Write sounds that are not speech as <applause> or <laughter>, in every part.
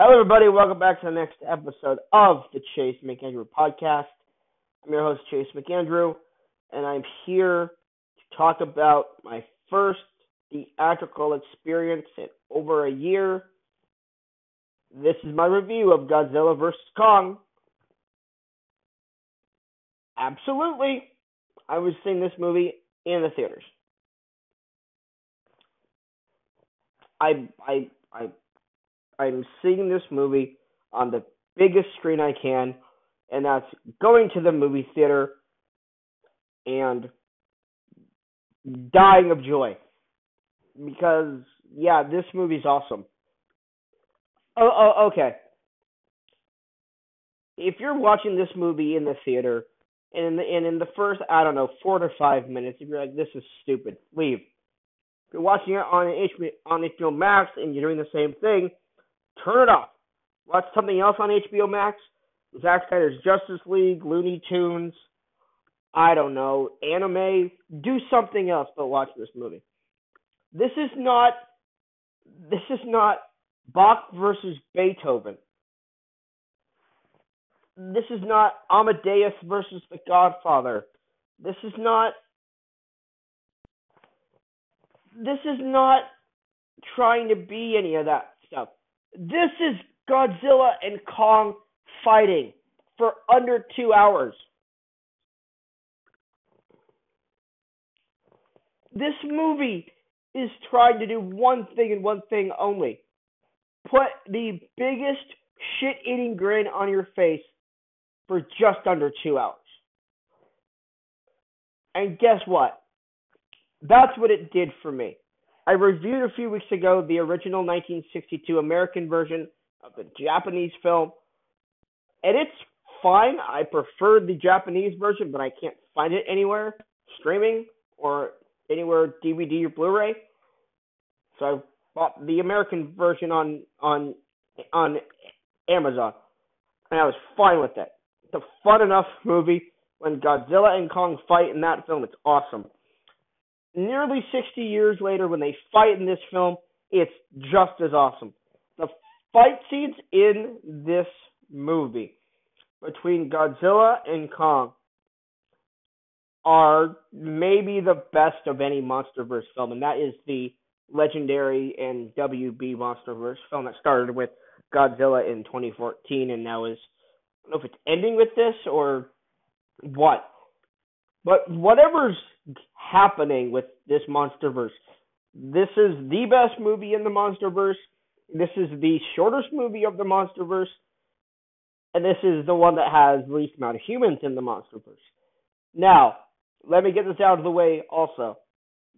Hello, everybody. Welcome back to the next episode of the Chase McAndrew podcast. I'm your host, Chase McAndrew, and I'm here to talk about my first theatrical experience in over a year. This is my review of Godzilla vs. Kong. Absolutely, I was seeing this movie in the theaters. I I I I'm seeing this movie on the biggest screen I can, and that's going to the movie theater and dying of joy. Because, yeah, this movie's awesome. Oh, oh, okay. If you're watching this movie in the theater, and in the, and in the first, I don't know, four to five minutes, if you're like, this is stupid, leave. If you're watching it on HBO, on HBO Max and you're doing the same thing, Turn it off. Watch something else on HBO Max. Zack Snyder's Justice League, Looney Tunes, I don't know, anime. Do something else but watch this movie. This is not this is not Bach versus Beethoven. This is not Amadeus versus The Godfather. This is not this is not trying to be any of that stuff. This is Godzilla and Kong fighting for under two hours. This movie is trying to do one thing and one thing only put the biggest shit eating grin on your face for just under two hours. And guess what? That's what it did for me. I reviewed a few weeks ago the original 1962 American version of the Japanese film, and it's fine. I prefer the Japanese version, but I can't find it anywhere streaming or anywhere DVD or Blu-ray. So I bought the American version on on on Amazon, and I was fine with it. It's a fun enough movie. When Godzilla and Kong fight in that film, it's awesome nearly 60 years later, when they fight in this film, it's just as awesome. The fight scenes in this movie between Godzilla and Kong are maybe the best of any MonsterVerse film, and that is the legendary and WB MonsterVerse film that started with Godzilla in 2014 and now is I don't know if it's ending with this or what. But whatever's happening with this MonsterVerse, this is the best movie in the MonsterVerse. This is the shortest movie of the MonsterVerse, and this is the one that has the least amount of humans in the MonsterVerse. Now, let me get this out of the way. Also,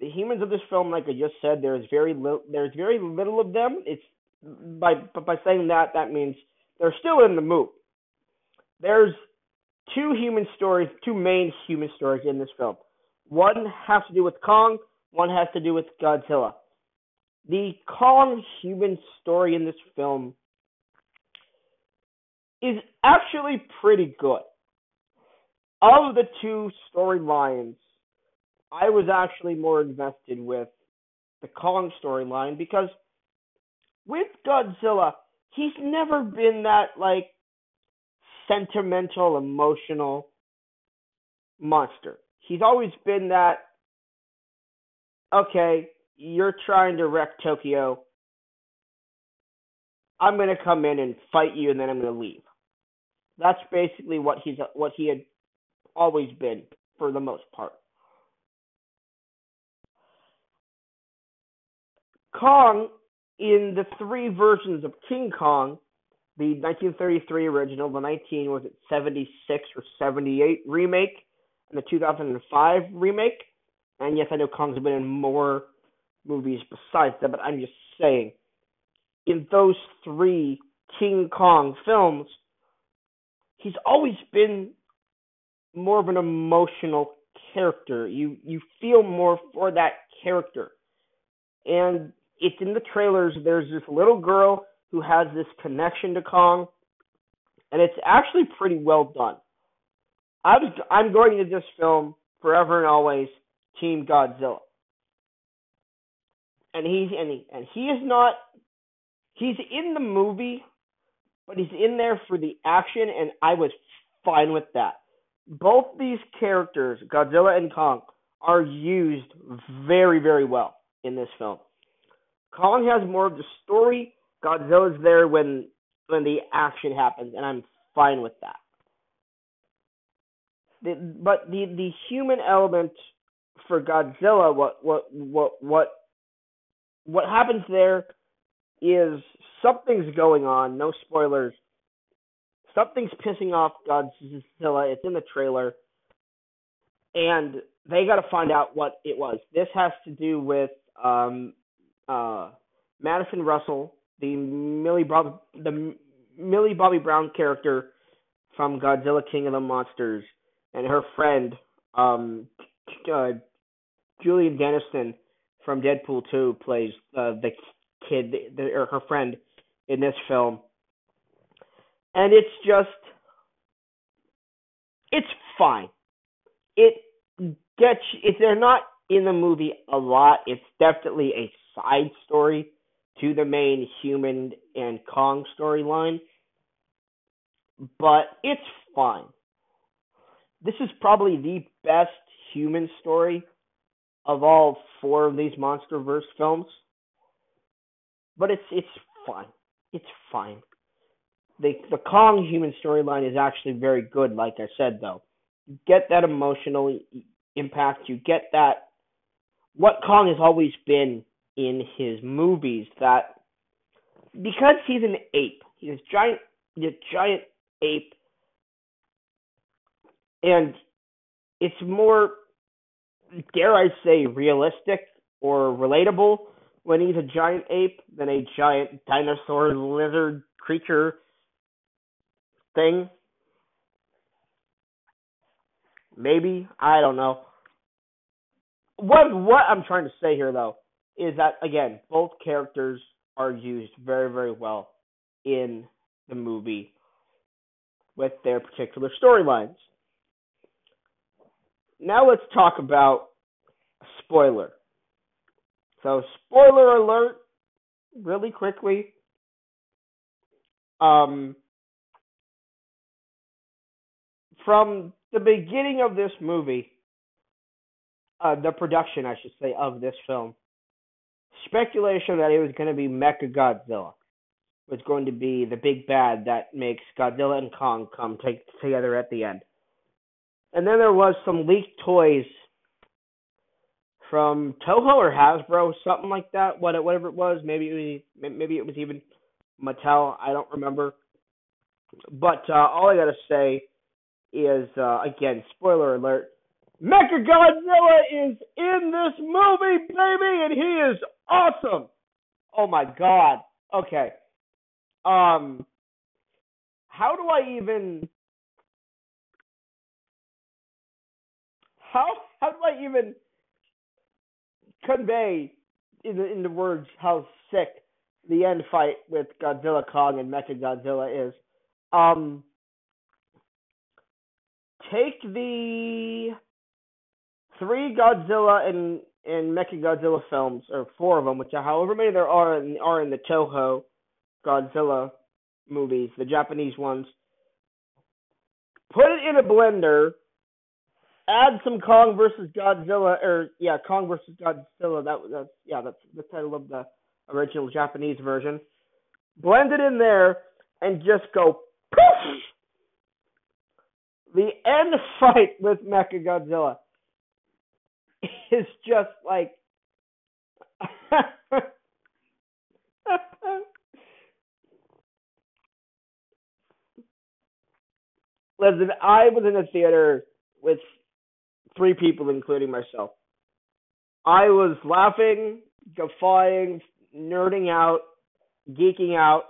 the humans of this film, like I just said, there's very little. There's very little of them. It's by by saying that that means they're still in the movie. There's two human stories, two main human stories in this film. One has to do with Kong, one has to do with Godzilla. The Kong human story in this film is actually pretty good. Of the two storylines, I was actually more invested with the Kong storyline because with Godzilla, he's never been that like sentimental, emotional monster. He's always been that okay, you're trying to wreck Tokyo. I'm going to come in and fight you and then I'm going to leave. That's basically what he's what he had always been for the most part. Kong in the three versions of King Kong the 1933 original, the 19 was it 76 or 78 remake, and the 2005 remake. And yes, I know Kong's been in more movies besides that, but I'm just saying, in those three King Kong films, he's always been more of an emotional character. You you feel more for that character, and it's in the trailers. There's this little girl who has this connection to Kong, and it's actually pretty well done. I was I'm going to this film forever and always Team Godzilla, and he's and he and he is not he's in the movie but he's in there for the action, and I was fine with that. Both these characters, Godzilla and Kong, are used very, very well in this film. Kong has more of the story. Godzilla's there when when the action happens, and I'm fine with that. The, but the the human element for Godzilla, what what what what what happens there is something's going on. No spoilers. Something's pissing off Godzilla. It's in the trailer, and they got to find out what it was. This has to do with um, uh, Madison Russell, the Millie Bob the Millie Bobby Brown character from Godzilla King of the Monsters, and her friend um, uh, Julian Dennison from Deadpool 2 plays uh, the kid the, or her friend in this film. And it's just it's fine. It gets if they're not in the movie a lot, it's definitely a side story to the main human and Kong storyline. But it's fine. This is probably the best human story of all four of these MonsterVerse films. But it's it's fine. It's fine. The the Kong human storyline is actually very good, like I said though. You get that emotional impact, you get that what Kong has always been in his movies that because he's an ape, he's a giant he's a giant ape and it's more dare I say, realistic or relatable when he's a giant ape than a giant dinosaur lizard creature thing. Maybe I don't know. What what I'm trying to say here though is that again both characters are used very very well in the movie with their particular storylines. Now let's talk about spoiler. So spoiler alert, really quickly. Um, from the beginning of this movie, uh, the production, I should say, of this film, speculation that it was going to be Mecha Godzilla was going to be the big bad that makes Godzilla and Kong come together at the end. And then there was some leaked toys from Toho or Hasbro, something like that. What whatever it was, maybe it was, maybe it was even Mattel. I don't remember. But uh, all I gotta say is uh, again, spoiler alert: Mecha Godzilla is in this movie, baby, and he is awesome. Oh my god. Okay. Um, how do I even how how do I even convey in the in the words how sick the end fight with Godzilla Kong and Mecha Godzilla is? Um, take the three Godzilla and and Mecha Godzilla films, or four of them, which are however many there are in, are in the Toho Godzilla movies, the Japanese ones. Put it in a blender add some Kong versus Godzilla, or yeah, Kong versus Godzilla. That that's yeah, that's the title of the original Japanese version. Blend it in there and just go poof. The end fight with Mecha Godzilla <laughs> is just like. <laughs> Listen, I was in a theater with three people, including myself. I was laughing, guffawing, nerding out, geeking out,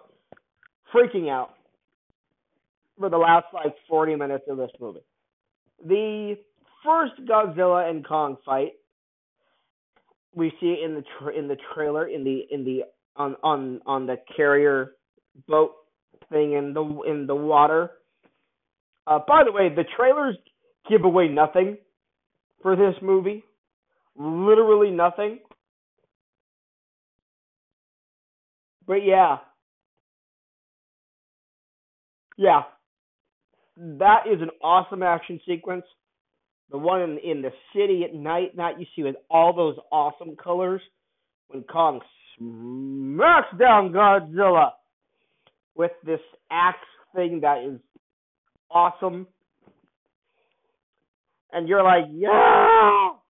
freaking out for the last like 40 minutes of this movie. The first Godzilla and Kong fight we see in the tra- in the trailer in the in the on on on the carrier boat thing in the in the water. Uh, by the way, the trailers give away nothing for this movie. Literally nothing. But yeah. yeah, that is an awesome action sequence. The one in, in the city at night, that you see with all those awesome colors when Kong smacks down Godzilla with this axe thing that is awesome. And you're like, yeah! <laughs>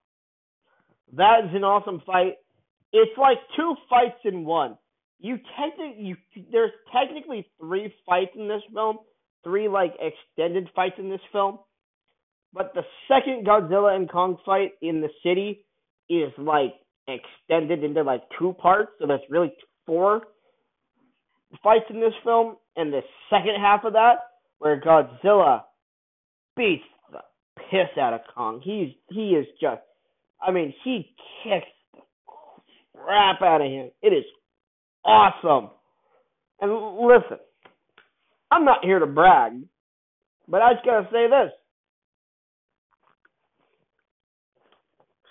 That is an awesome fight. It's like two fights in one. You technically, you there's technically three fights in this film, three like extended fights in this film. But the second Godzilla and Kong fight in the city is like extended into like two parts, so that's really four fights in this film. And the second half of that, where Godzilla beats piss out of Kong. He's he is just, I mean, he kicks the crap out of him. It is awesome. And listen, I'm not here to brag, but I just gotta say this.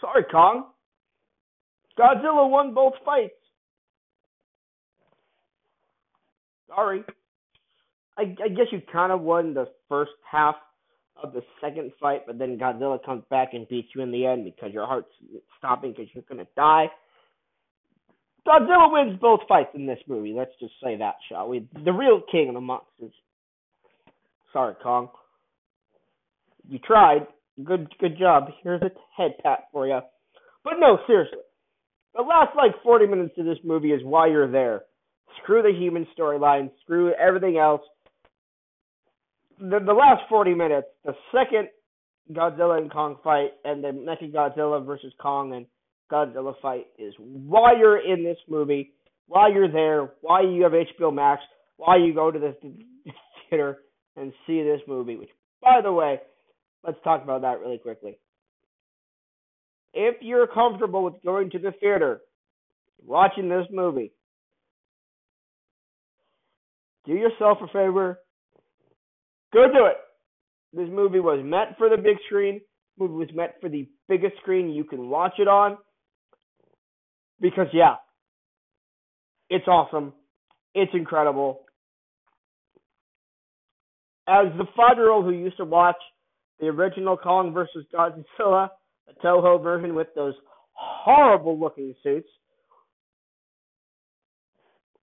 Sorry, Kong. Godzilla won both fights. Sorry. I, I guess you kind of won the first half of the second fight, but then Godzilla comes back and beats you in the end because your heart's stopping because you're gonna die. Godzilla wins both fights in this movie. Let's just say that, shall we? The real king of the monsters. Sorry, Kong. You tried. Good, good job. Here's a head pat for you. But no, seriously. The last like 40 minutes of this movie is why you're there. Screw the human storyline. Screw everything else. The, the last 40 minutes, the second Godzilla and Kong fight, and the Mecha Godzilla versus Kong and Godzilla fight is why you're in this movie, why you're there, why you have HBO Max, why you go to the <laughs> theater and see this movie. Which, by the way, let's talk about that really quickly. If you're comfortable with going to the theater, watching this movie, do yourself a favor, go do it. This movie was meant for the big screen. movie was meant for the biggest screen you can watch it on. Because yeah, it's awesome. It's incredible. As the five year old who used to watch the original Kong versus Godzilla, the Toho version with those horrible looking suits,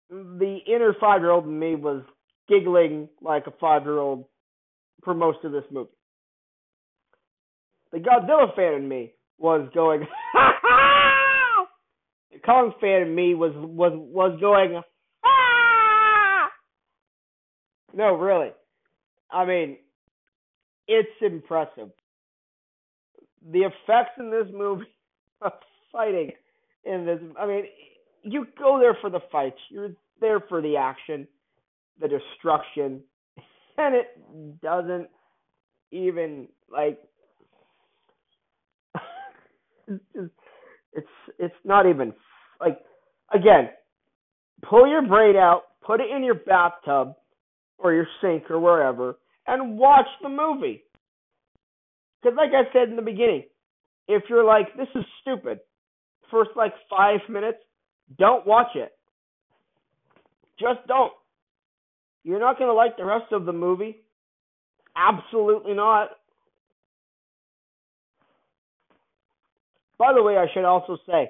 the inner five year old in me was giggling like a five year old for most of this movie. The Godzilla fan in me was going, <laughs> the Kong fan in me was was was going! <laughs> No, really. I mean, it's impressive. The effects in this movie, <laughs> fighting in this, I mean, you go there for the fights. You're there for the action, the destruction, and it doesn't even like. it's it's not even like again. Pull your braid out, put it in your bathtub or your sink or wherever, and watch the movie. Because, like I said in the beginning, if you're like, this is stupid, first like five minutes, don't watch it. Just don't. You're not going to like the rest of the movie. Absolutely not. By the way, I should also say,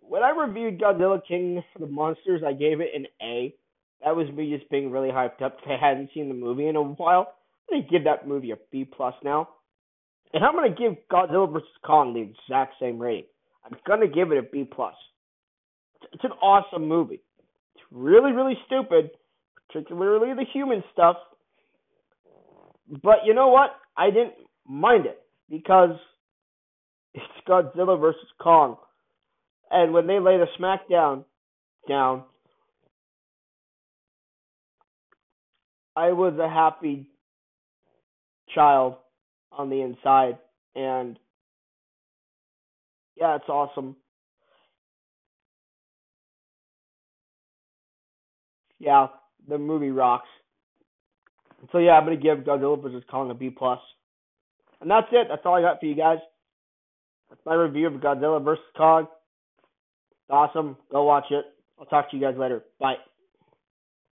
when I reviewed Godzilla King the Monsters, I gave it an A. That was me just being really hyped up because I hadn't seen the movie in a while. I'm gonna give that movie a B plus now, and I'm gonna give Godzilla vs Kong the exact same rating. I'm gonna give it a B plus. It's an awesome movie. It's really really stupid, particularly the human stuff. But you know what? I didn't mind it because it's Godzilla versus Kong, and when they lay the smackdown down I was a happy child on the inside and yeah, it's awesome. Yeah, the movie rocks. So yeah, I'm gonna give Godzilla vs Kong a B plus, and that's it. That's all I got for you guys. That's my review of Godzilla vs Kong. Awesome. Go watch it. I'll talk to you guys later. Bye.